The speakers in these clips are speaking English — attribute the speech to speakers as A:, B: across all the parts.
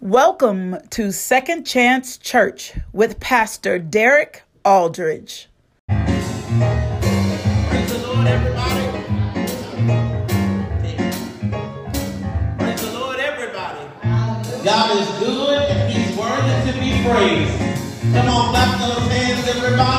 A: Welcome to Second Chance Church with Pastor Derrick Aldridge.
B: Praise the Lord, everybody. Praise the Lord, everybody. God is good and He's worthy to be praised. Come on, clap those hands, everybody.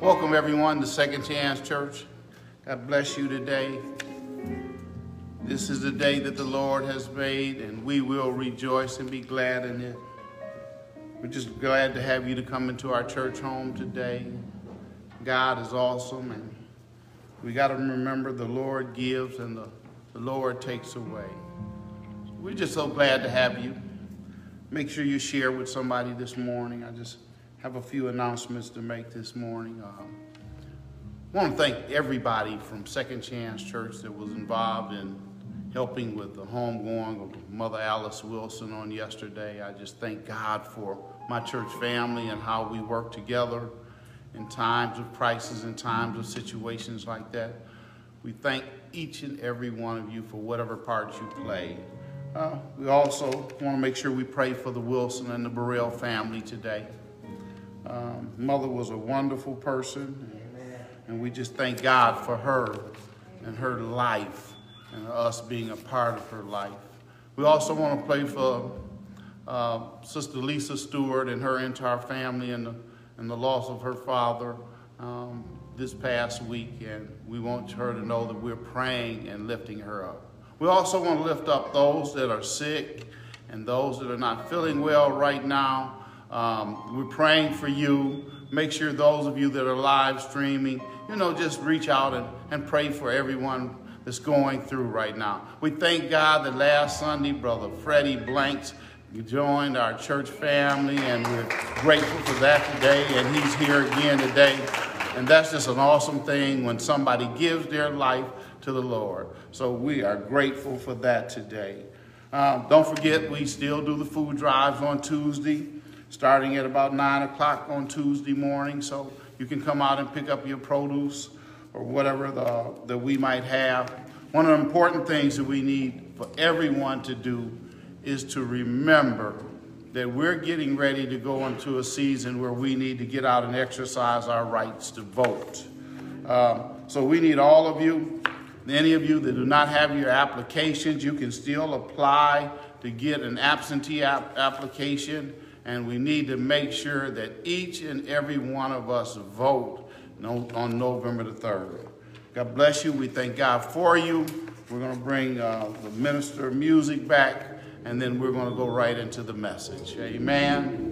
C: Welcome everyone to Second Chance Church. God bless you today. This is the day that the Lord has made, and we will rejoice and be glad in it. We're just glad to have you to come into our church home today. God is awesome, and we got to remember the Lord gives and the, the Lord takes away. We're just so glad to have you. Make sure you share with somebody this morning. I just have a few announcements to make this morning. Um, I want to thank everybody from Second Chance Church that was involved in helping with the homegoing of Mother Alice Wilson on yesterday. I just thank God for my church family and how we work together in times of crisis, and times of situations like that. We thank each and every one of you for whatever part you played. Uh, we also want to make sure we pray for the Wilson and the Burrell family today. Um, mother was a wonderful person, and we just thank God for her and her life and us being a part of her life. We also want to pray for uh, Sister Lisa Stewart and her entire family and the, and the loss of her father. Um, this past week, and we want her to know that we're praying and lifting her up. We also want to lift up those that are sick and those that are not feeling well right now. Um, we're praying for you. Make sure those of you that are live streaming, you know, just reach out and, and pray for everyone that's going through right now. We thank God that last Sunday, Brother Freddie Blanks joined our church family, and we're grateful for that today, and he's here again today. And that's just an awesome thing when somebody gives their life to the Lord. So we are grateful for that today. Um, don't forget, we still do the food drives on Tuesday, starting at about 9 o'clock on Tuesday morning. So you can come out and pick up your produce or whatever the, that we might have. One of the important things that we need for everyone to do is to remember that we're getting ready to go into a season where we need to get out and exercise our rights to vote. Um, so we need all of you. Any of you that do not have your applications, you can still apply to get an absentee ap- application. And we need to make sure that each and every one of us vote on November the 3rd. God bless you. We thank God for you. We're going to bring uh, the minister of music back, and then we're going to go right into the message. Amen.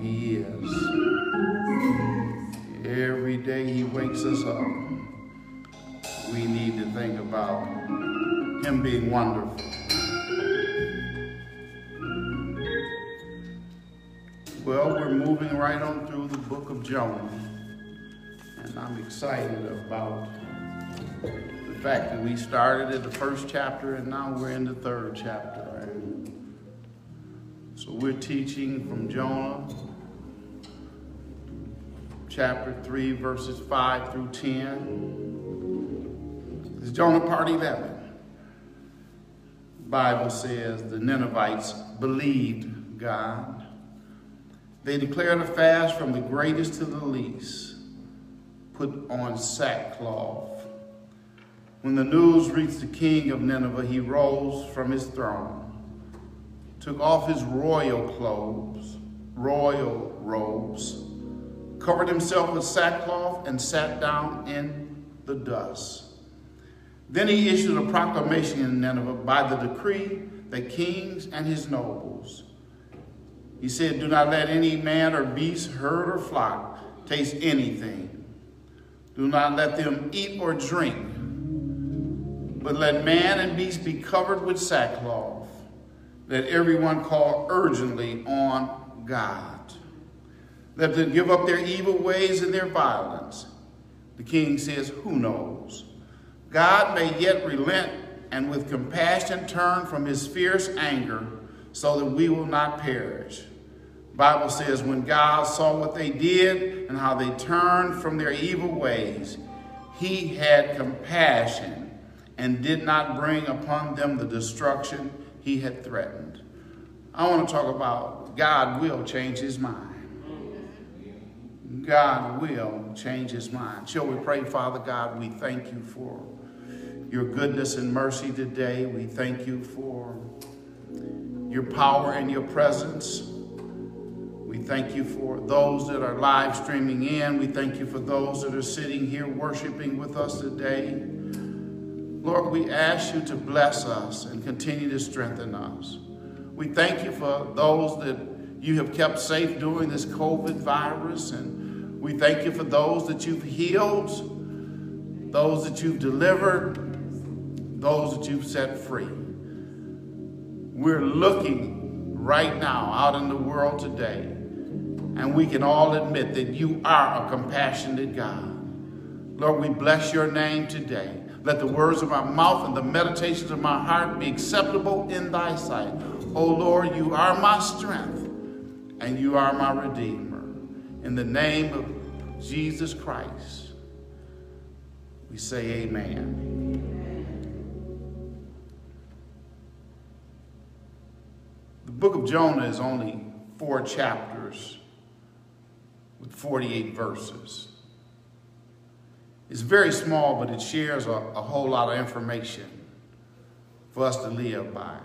C: He is. Every day He wakes us up, we need to think about Him being wonderful. Well, we're moving right on through the book of Jonah, and I'm excited about the fact that we started at the first chapter and now we're in the third chapter. So we're teaching from Jonah chapter 3, verses 5 through 10. It's Jonah part 11. The Bible says the Ninevites believed God. They declared a fast from the greatest to the least, put on sackcloth. When the news reached the king of Nineveh, he rose from his throne took off his royal clothes, royal robes, covered himself with sackcloth, and sat down in the dust. Then he issued a proclamation in Nineveh by the decree that kings and his nobles. He said, Do not let any man or beast, herd or flock taste anything. Do not let them eat or drink, but let man and beast be covered with sackcloth let everyone call urgently on God. Let them give up their evil ways and their violence. The king says, Who knows? God may yet relent and with compassion turn from his fierce anger so that we will not perish. Bible says when God saw what they did and how they turned from their evil ways, he had compassion and did not bring upon them the destruction he had threatened. I want to talk about God will change his mind. God will change his mind. Shall we pray, Father God? We thank you for your goodness and mercy today. We thank you for your power and your presence. We thank you for those that are live streaming in. We thank you for those that are sitting here worshiping with us today. Lord, we ask you to bless us and continue to strengthen us. We thank you for those that you have kept safe during this COVID virus, and we thank you for those that you've healed, those that you've delivered, those that you've set free. We're looking right now out in the world today, and we can all admit that you are a compassionate God. Lord, we bless your name today. Let the words of my mouth and the meditations of my heart be acceptable in thy sight. O Lord, you are my strength and you are my redeemer. In the name of Jesus Christ, we say amen. The book of Jonah is only four chapters with 48 verses. It's very small, but it shares a, a whole lot of information for us to live by.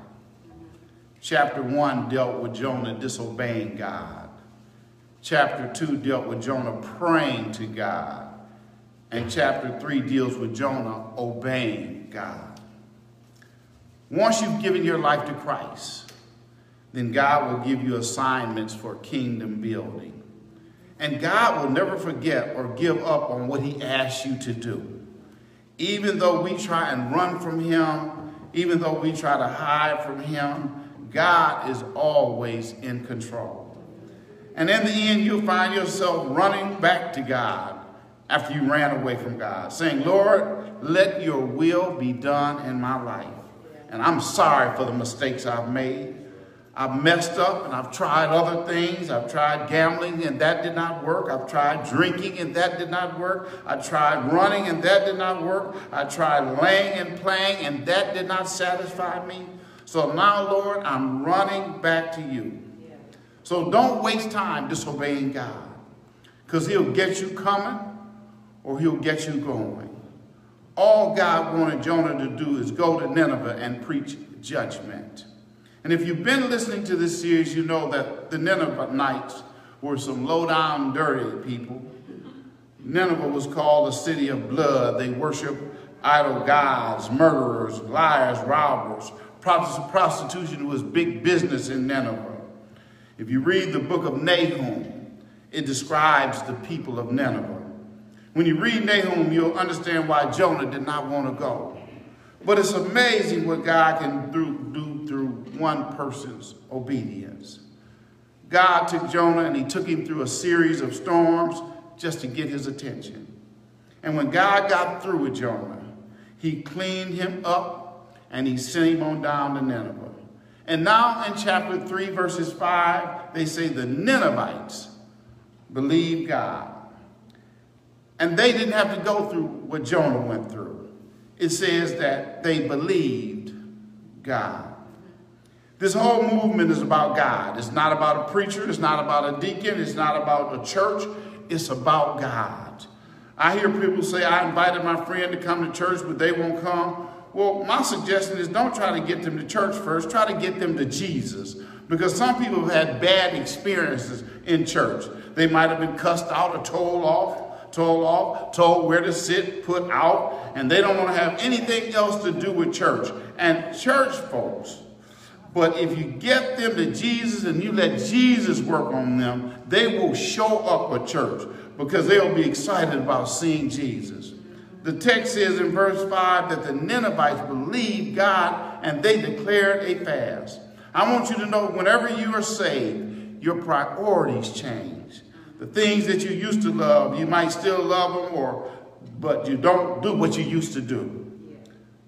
C: Chapter 1 dealt with Jonah disobeying God. Chapter 2 dealt with Jonah praying to God. And chapter 3 deals with Jonah obeying God. Once you've given your life to Christ, then God will give you assignments for kingdom building. And God will never forget or give up on what he asks you to do. Even though we try and run from him, even though we try to hide from him, God is always in control. And in the end, you'll find yourself running back to God after you ran away from God, saying, Lord, let your will be done in my life. And I'm sorry for the mistakes I've made. I've messed up and I've tried other things. I've tried gambling and that did not work. I've tried drinking and that did not work. I tried running and that did not work. I tried laying and playing and that did not satisfy me. So now, Lord, I'm running back to you. So don't waste time disobeying God because he'll get you coming or he'll get you going. All God wanted Jonah to do is go to Nineveh and preach judgment. And if you've been listening to this series, you know that the Ninevites were some low down, dirty people. Nineveh was called the city of blood. They worshiped idol gods, murderers, liars, robbers. Prostitution was big business in Nineveh. If you read the book of Nahum, it describes the people of Nineveh. When you read Nahum, you'll understand why Jonah did not want to go. But it's amazing what God can do, do through one person's obedience. God took Jonah and he took him through a series of storms just to get his attention. And when God got through with Jonah, he cleaned him up and he sent him on down to Nineveh. And now in chapter 3, verses 5, they say the Ninevites believed God. And they didn't have to go through what Jonah went through. It says that they believed God. This whole movement is about God. It's not about a preacher. It's not about a deacon. It's not about a church. It's about God. I hear people say, I invited my friend to come to church, but they won't come. Well, my suggestion is don't try to get them to church first. Try to get them to Jesus. Because some people have had bad experiences in church. They might have been cussed out or told off, told off, told where to sit, put out, and they don't want to have anything else to do with church. And church folks, but if you get them to Jesus and you let Jesus work on them, they will show up at church because they'll be excited about seeing Jesus. The text says in verse 5 that the Ninevites believed God and they declared a fast. I want you to know whenever you are saved, your priorities change. The things that you used to love, you might still love them, or but you don't do what you used to do.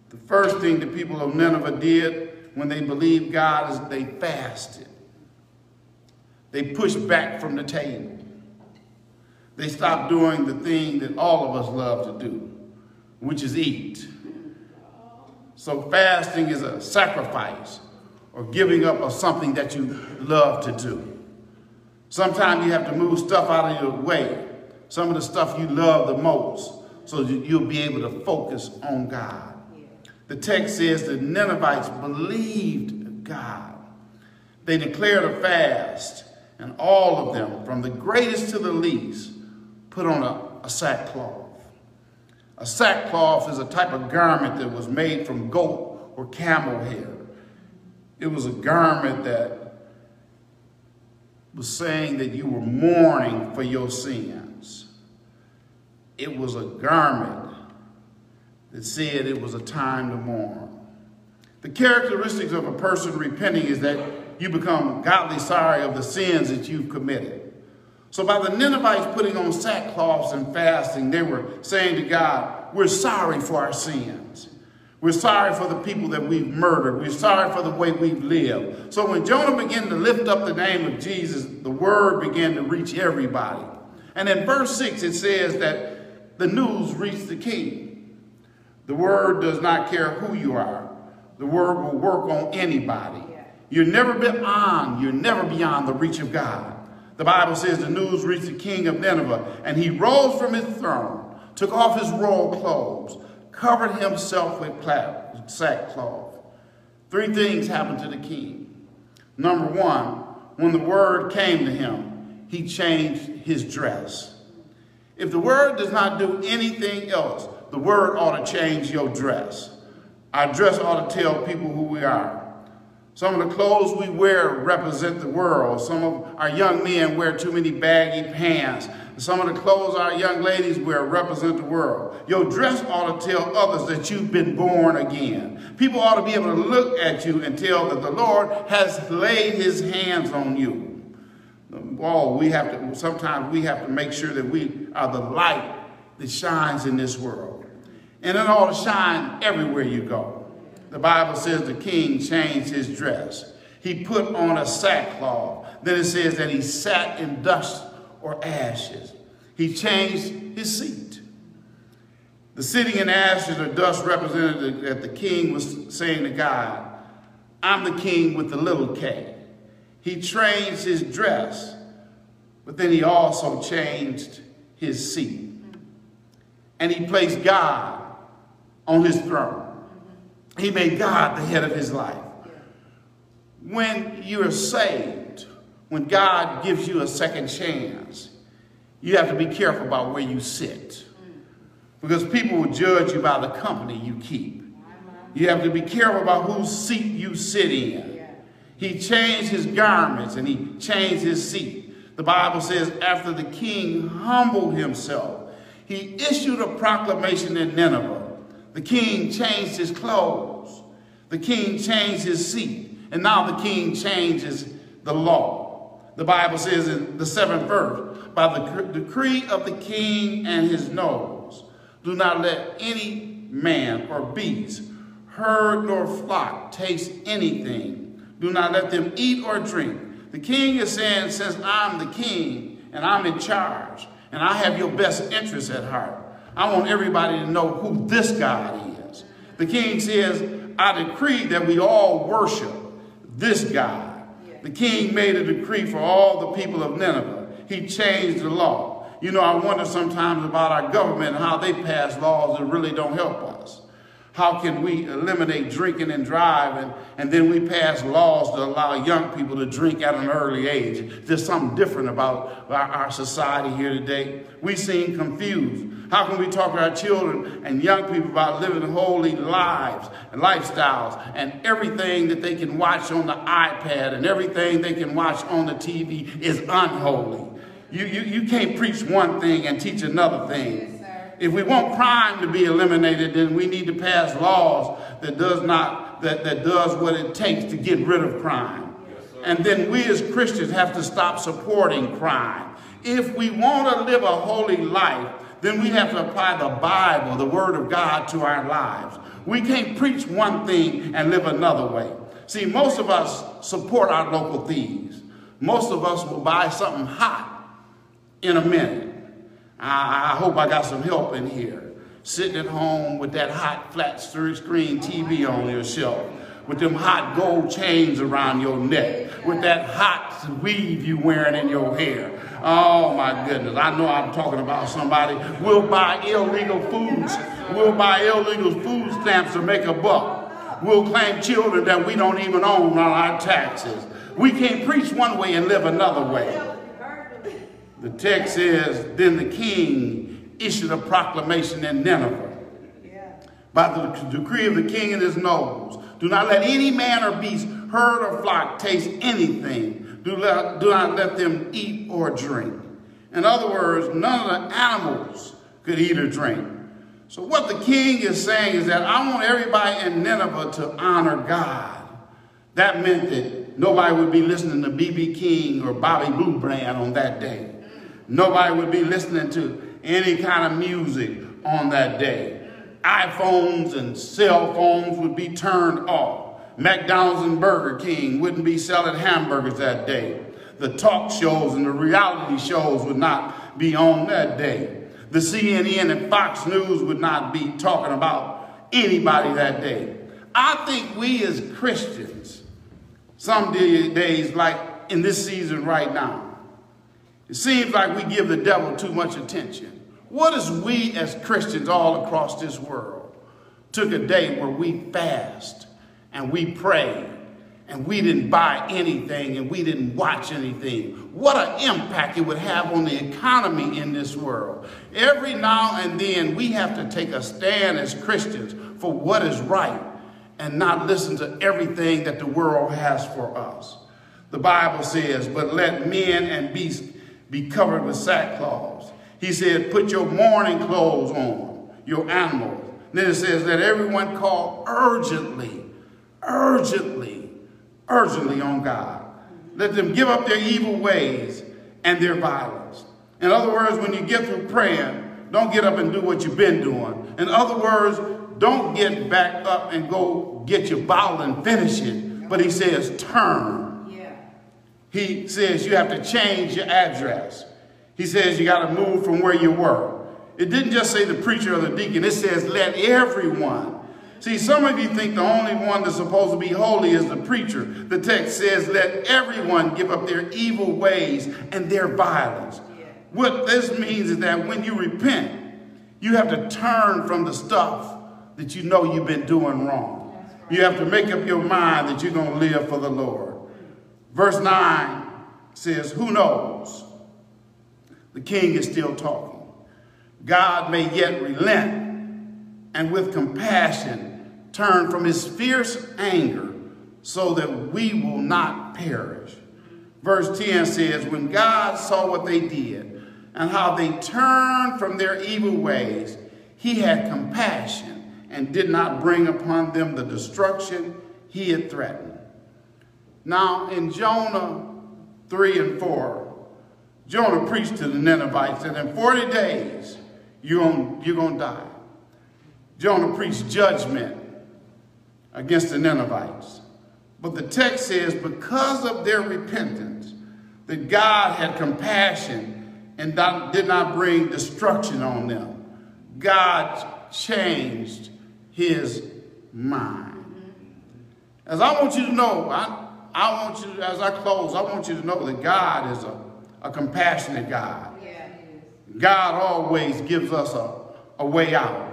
C: The first thing the people of Nineveh did when they believed God is they fasted. They pushed back from the table. They stopped doing the thing that all of us love to do which is eat. So fasting is a sacrifice or giving up of something that you love to do. Sometimes you have to move stuff out of your way, some of the stuff you love the most, so you'll be able to focus on God. The text says the Ninevites believed God. They declared a fast, and all of them, from the greatest to the least, put on a, a sackcloth. A sackcloth is a type of garment that was made from goat or camel hair. It was a garment that was saying that you were mourning for your sins. It was a garment that said it was a time to mourn. The characteristics of a person repenting is that you become godly sorry of the sins that you've committed. So by the Ninevites putting on sackcloths and fasting, they were saying to God, we're sorry for our sins. We're sorry for the people that we've murdered. We're sorry for the way we've lived. So when Jonah began to lift up the name of Jesus, the word began to reach everybody. And in verse 6, it says that the news reached the king. The word does not care who you are. The word will work on anybody. You're never beyond, you're never beyond the reach of God. The Bible says the news reached the king of Nineveh, and he rose from his throne, took off his royal clothes, covered himself with sackcloth. Three things happened to the king. Number one, when the word came to him, he changed his dress. If the word does not do anything else, the word ought to change your dress. Our dress ought to tell people who we are. Some of the clothes we wear represent the world. Some of our young men wear too many baggy pants. Some of the clothes our young ladies wear represent the world. Your dress ought to tell others that you've been born again. People ought to be able to look at you and tell that the Lord has laid his hands on you. Oh, we have to, sometimes we have to make sure that we are the light that shines in this world. And it ought to shine everywhere you go. The Bible says the king changed his dress. He put on a sackcloth. Then it says that he sat in dust or ashes. He changed his seat. The sitting in ashes or dust represented that the king was saying to God, I'm the king with the little k. He changed his dress, but then he also changed his seat. And he placed God on his throne. He made God the head of his life. When you're saved, when God gives you a second chance, you have to be careful about where you sit. Because people will judge you by the company you keep. You have to be careful about whose seat you sit in. He changed his garments and he changed his seat. The Bible says, after the king humbled himself, he issued a proclamation in Nineveh. The king changed his clothes. The king changed his seat. And now the king changes the law. The Bible says in the seventh verse, by the decree of the king and his nose, do not let any man or beast, herd nor flock taste anything. Do not let them eat or drink. The king is saying, since I'm the king and I'm in charge and I have your best interests at heart, I want everybody to know who this God is. The king says, I decree that we all worship this God. The king made a decree for all the people of Nineveh. He changed the law. You know, I wonder sometimes about our government and how they pass laws that really don't help us. How can we eliminate drinking and driving and then we pass laws to allow young people to drink at an early age? There's something different about our, our society here today. We seem confused. How can we talk to our children and young people about living holy lives and lifestyles and everything that they can watch on the iPad and everything they can watch on the TV is unholy? You, you, you can't preach one thing and teach another thing. If we want crime to be eliminated, then we need to pass laws that does not that, that does what it takes to get rid of crime. And then we as Christians have to stop supporting crime. If we want to live a holy life, then we have to apply the Bible, the Word of God, to our lives. We can't preach one thing and live another way. See, most of us support our local thieves. Most of us will buy something hot in a minute. I, I hope I got some help in here. Sitting at home with that hot flat screen TV on your shelf, with them hot gold chains around your neck, with that hot weave you wearing in your hair. Oh my goodness, I know I'm talking about somebody. We'll buy illegal foods. We'll buy illegal food stamps to make a buck. We'll claim children that we don't even own on our taxes. We can't preach one way and live another way. The text says, Then the king issued a proclamation in Nineveh by the decree of the king and his nobles. Do not let any man or beast, herd or flock taste anything. Do, do not let them eat or drink. In other words, none of the animals could eat or drink. So what the king is saying is that I want everybody in Nineveh to honor God. That meant that nobody would be listening to B.B. King or Bobby Blue Bland on that day. Nobody would be listening to any kind of music on that day. iPhones and cell phones would be turned off. McDonald's and Burger King wouldn't be selling hamburgers that day. The talk shows and the reality shows would not be on that day. The CNN and Fox News would not be talking about anybody that day. I think we as Christians, some days like in this season right now, it seems like we give the devil too much attention. What if we as Christians all across this world took a day where we fast and we pray and we didn't buy anything and we didn't watch anything? What an impact it would have on the economy in this world. Every now and then we have to take a stand as Christians for what is right and not listen to everything that the world has for us. The Bible says, but let men and beasts be covered with sackcloths. He said, put your mourning clothes on, your animals. Then it says, let everyone call urgently, urgently, urgently on God. Let them give up their evil ways and their violence. In other words, when you get through praying, don't get up and do what you've been doing. In other words, don't get back up and go get your bottle and finish it. But he says, turn he says you have to change your address. He says you got to move from where you were. It didn't just say the preacher or the deacon. It says let everyone. See, some of you think the only one that's supposed to be holy is the preacher. The text says let everyone give up their evil ways and their violence. What this means is that when you repent, you have to turn from the stuff that you know you've been doing wrong. You have to make up your mind that you're going to live for the Lord. Verse 9 says, Who knows? The king is still talking. God may yet relent and with compassion turn from his fierce anger so that we will not perish. Verse 10 says, When God saw what they did and how they turned from their evil ways, he had compassion and did not bring upon them the destruction he had threatened. Now, in Jonah 3 and 4, Jonah preached to the Ninevites that in 40 days you're going gonna die. Jonah preached judgment against the Ninevites. But the text says, because of their repentance, that God had compassion and did not bring destruction on them. God changed his mind. As I want you to know, I, I want you, as I close, I want you to know that God is a, a compassionate God. God always gives us a, a way out.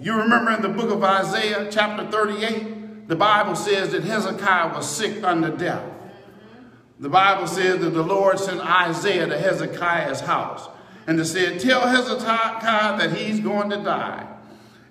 C: You remember in the book of Isaiah, chapter 38, the Bible says that Hezekiah was sick unto death. The Bible says that the Lord sent Isaiah to Hezekiah's house and to say, Tell Hezekiah that he's going to die.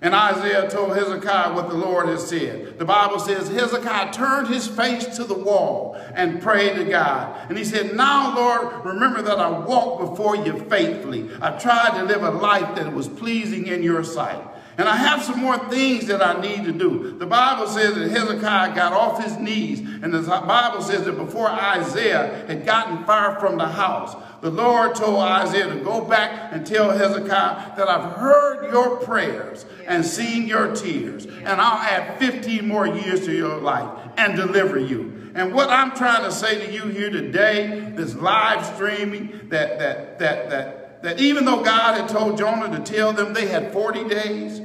C: And Isaiah told Hezekiah what the Lord has said. The Bible says Hezekiah turned his face to the wall and prayed to God. And he said, Now, Lord, remember that I walked before you faithfully. I tried to live a life that was pleasing in your sight. And I have some more things that I need to do. The Bible says that Hezekiah got off his knees, and the Bible says that before Isaiah had gotten far from the house, the Lord told Isaiah to go back and tell Hezekiah that I've heard your prayers and seen your tears, and I'll add 15 more years to your life and deliver you. And what I'm trying to say to you here today, this live streaming, that that that that that even though God had told Jonah to tell them they had 40 days,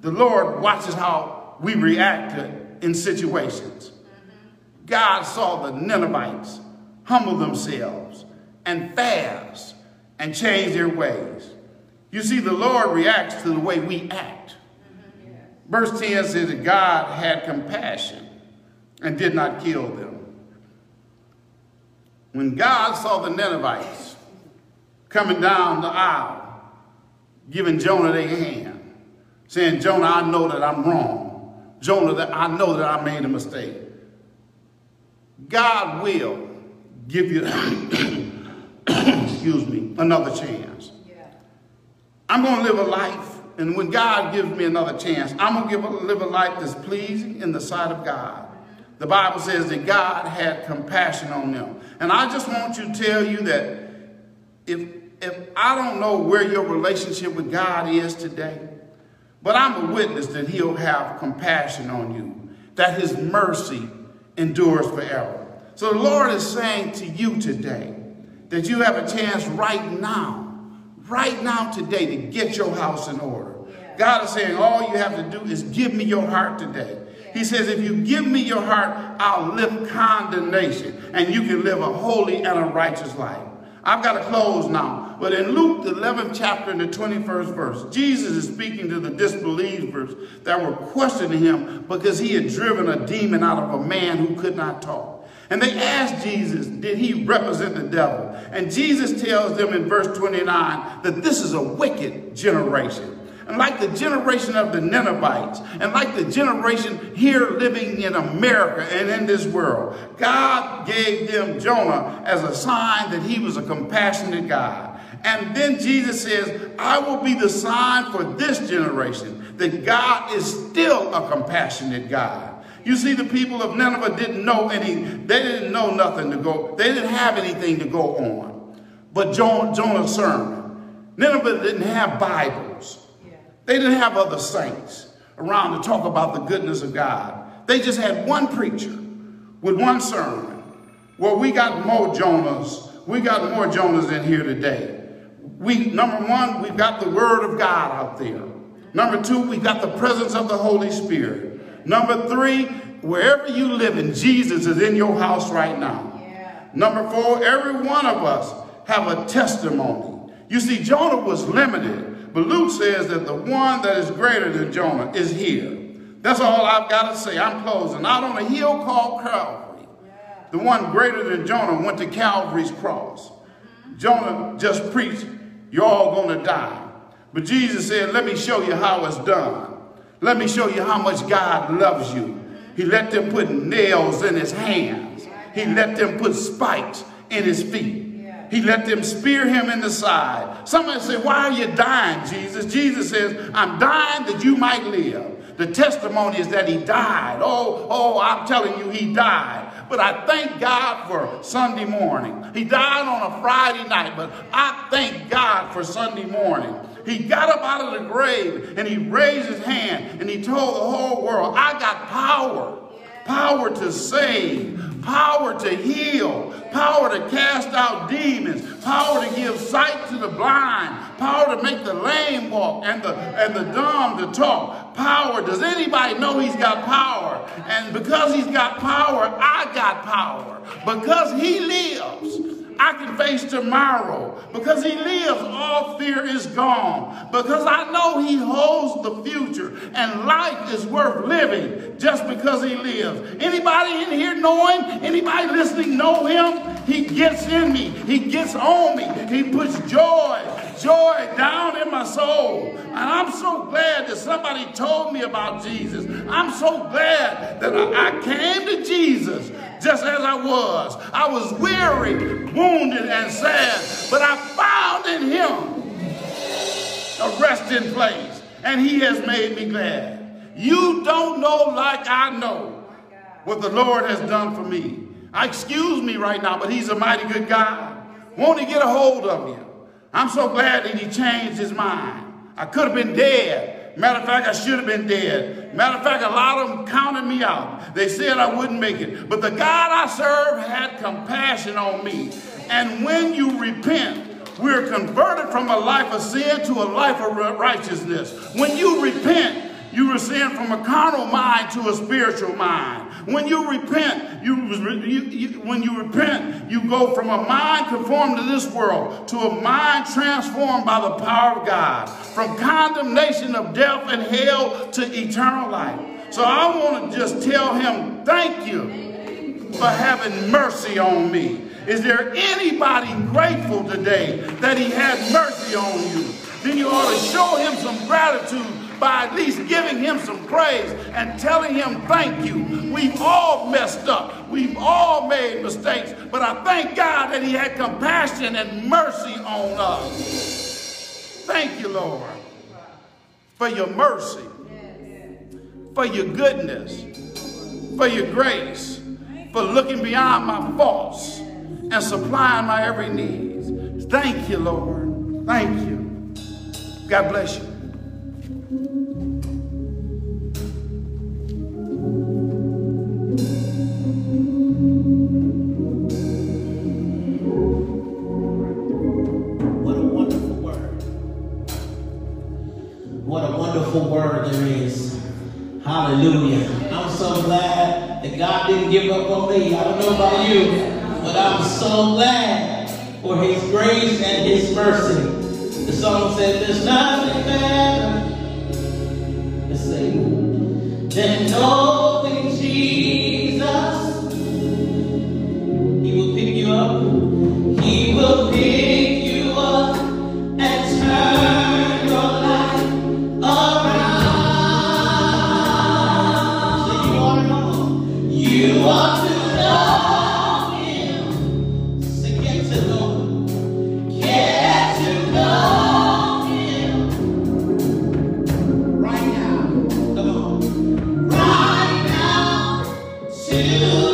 C: the Lord watches how we react in situations. God saw the Ninevites humble themselves and fast and change their ways. You see, the Lord reacts to the way we act. Verse 10 says that God had compassion and did not kill them. When God saw the Ninevites coming down the aisle, giving Jonah their hand, saying, Jonah, I know that I'm wrong. Jonah, that I know that I made a mistake. God will give you, excuse me, another chance. I'm going to live a life, and when God gives me another chance, I'm going to give a, live a life that's pleasing in the sight of God. The Bible says that God had compassion on them. And I just want to tell you that if, if I don't know where your relationship with God is today, but I'm a witness that he'll have compassion on you, that his mercy endures forever. So the Lord is saying to you today that you have a chance right now, right now today to get your house in order. God is saying all you have to do is give me your heart today. He says, if you give me your heart, I'll lift condemnation and you can live a holy and a righteous life. I've got to close now. But in Luke, the 11th chapter and the 21st verse, Jesus is speaking to the disbelievers that were questioning him because he had driven a demon out of a man who could not talk. And they asked Jesus, did he represent the devil? And Jesus tells them in verse 29 that this is a wicked generation. And like the generation of the Ninevites, and like the generation here living in America and in this world, God gave them Jonah as a sign that he was a compassionate God. And then Jesus says, I will be the sign for this generation that God is still a compassionate God. You see, the people of Nineveh didn't know any, they didn't know nothing to go, they didn't have anything to go on. But Jonah's sermon, Nineveh didn't have Bibles. They didn't have other saints around to talk about the goodness of God. They just had one preacher with one sermon. Well, we got more Jonahs. We got more Jonahs in here today. We, number one, we've got the word of God out there. Number two, we've got the presence of the Holy Spirit. Number three, wherever you live in, Jesus is in your house right now. Yeah. Number four, every one of us have a testimony. You see, Jonah was limited, but Luke says that the one that is greater than Jonah is here. That's all I've got to say. I'm closing. Out on a hill called Calvary, the one greater than Jonah, went to Calvary's cross. Jonah just preached, you're all going to die. But Jesus said, let me show you how it's done. Let me show you how much God loves you. He let them put nails in his hands. He let them put spikes in his feet. He let them spear him in the side. Somebody said, why are you dying, Jesus? Jesus says, I'm dying that you might live. The testimony is that he died. Oh, oh, I'm telling you, he died. But I thank God for Sunday morning. He died on a Friday night, but I thank God for Sunday morning. He got up out of the grave and he raised his hand and he told the whole world, I got power. Power to save, power to heal, power to cast out demons, power to give sight to the blind, power to make the lame walk and the and the dumb to talk. Power. Does anybody know he's got power? And because he's got power, I got power. Because he lives. I can face tomorrow. Because he lives, all fear is gone. Because I know he holds the future and life is worth living just because he lives. Anybody in here knowing? Anybody listening know him? He gets in me. He gets on me. He puts joy, joy down in my soul. And I'm so glad that somebody told me about Jesus. I'm so glad that I came to Jesus just as I was. I was weary, wounded, and sad, but I found in him a resting place, and he has made me glad. You don't know like I know what the Lord has done for me. I excuse me right now, but he's a mighty good God. Won't he get a hold of you? I'm so glad that he changed his mind. I could have been dead. Matter of fact, I should have been dead. Matter of fact, a lot of them counted me out. They said I wouldn't make it. But the God I serve had compassion on me. And when you repent, we're converted from a life of sin to a life of righteousness. When you repent, you ascend from a carnal mind to a spiritual mind. When you repent, you, you, you, when you repent, you go from a mind conformed to this world to a mind transformed by the power of God, from condemnation of death and hell to eternal life. So I want to just tell him, thank you for having mercy on me. Is there anybody grateful today that he had mercy on you? Then you ought to show him some gratitude by at least giving him some praise and telling him thank you. We've all messed up. We've all made mistakes. But I thank God that he had compassion and mercy on us. Thank you, Lord, for your mercy, for your goodness, for your grace, for looking beyond my faults and supplying my every need. Thank you, Lord. Thank you. God bless you.
B: Hallelujah. I'm so glad that God didn't give up on me. I don't know about you, but I'm so glad for his grace and his mercy. The song said, There's nothing better. Let's sing. Than knowing You.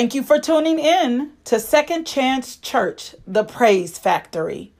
A: Thank you for tuning in to Second Chance Church, the Praise Factory.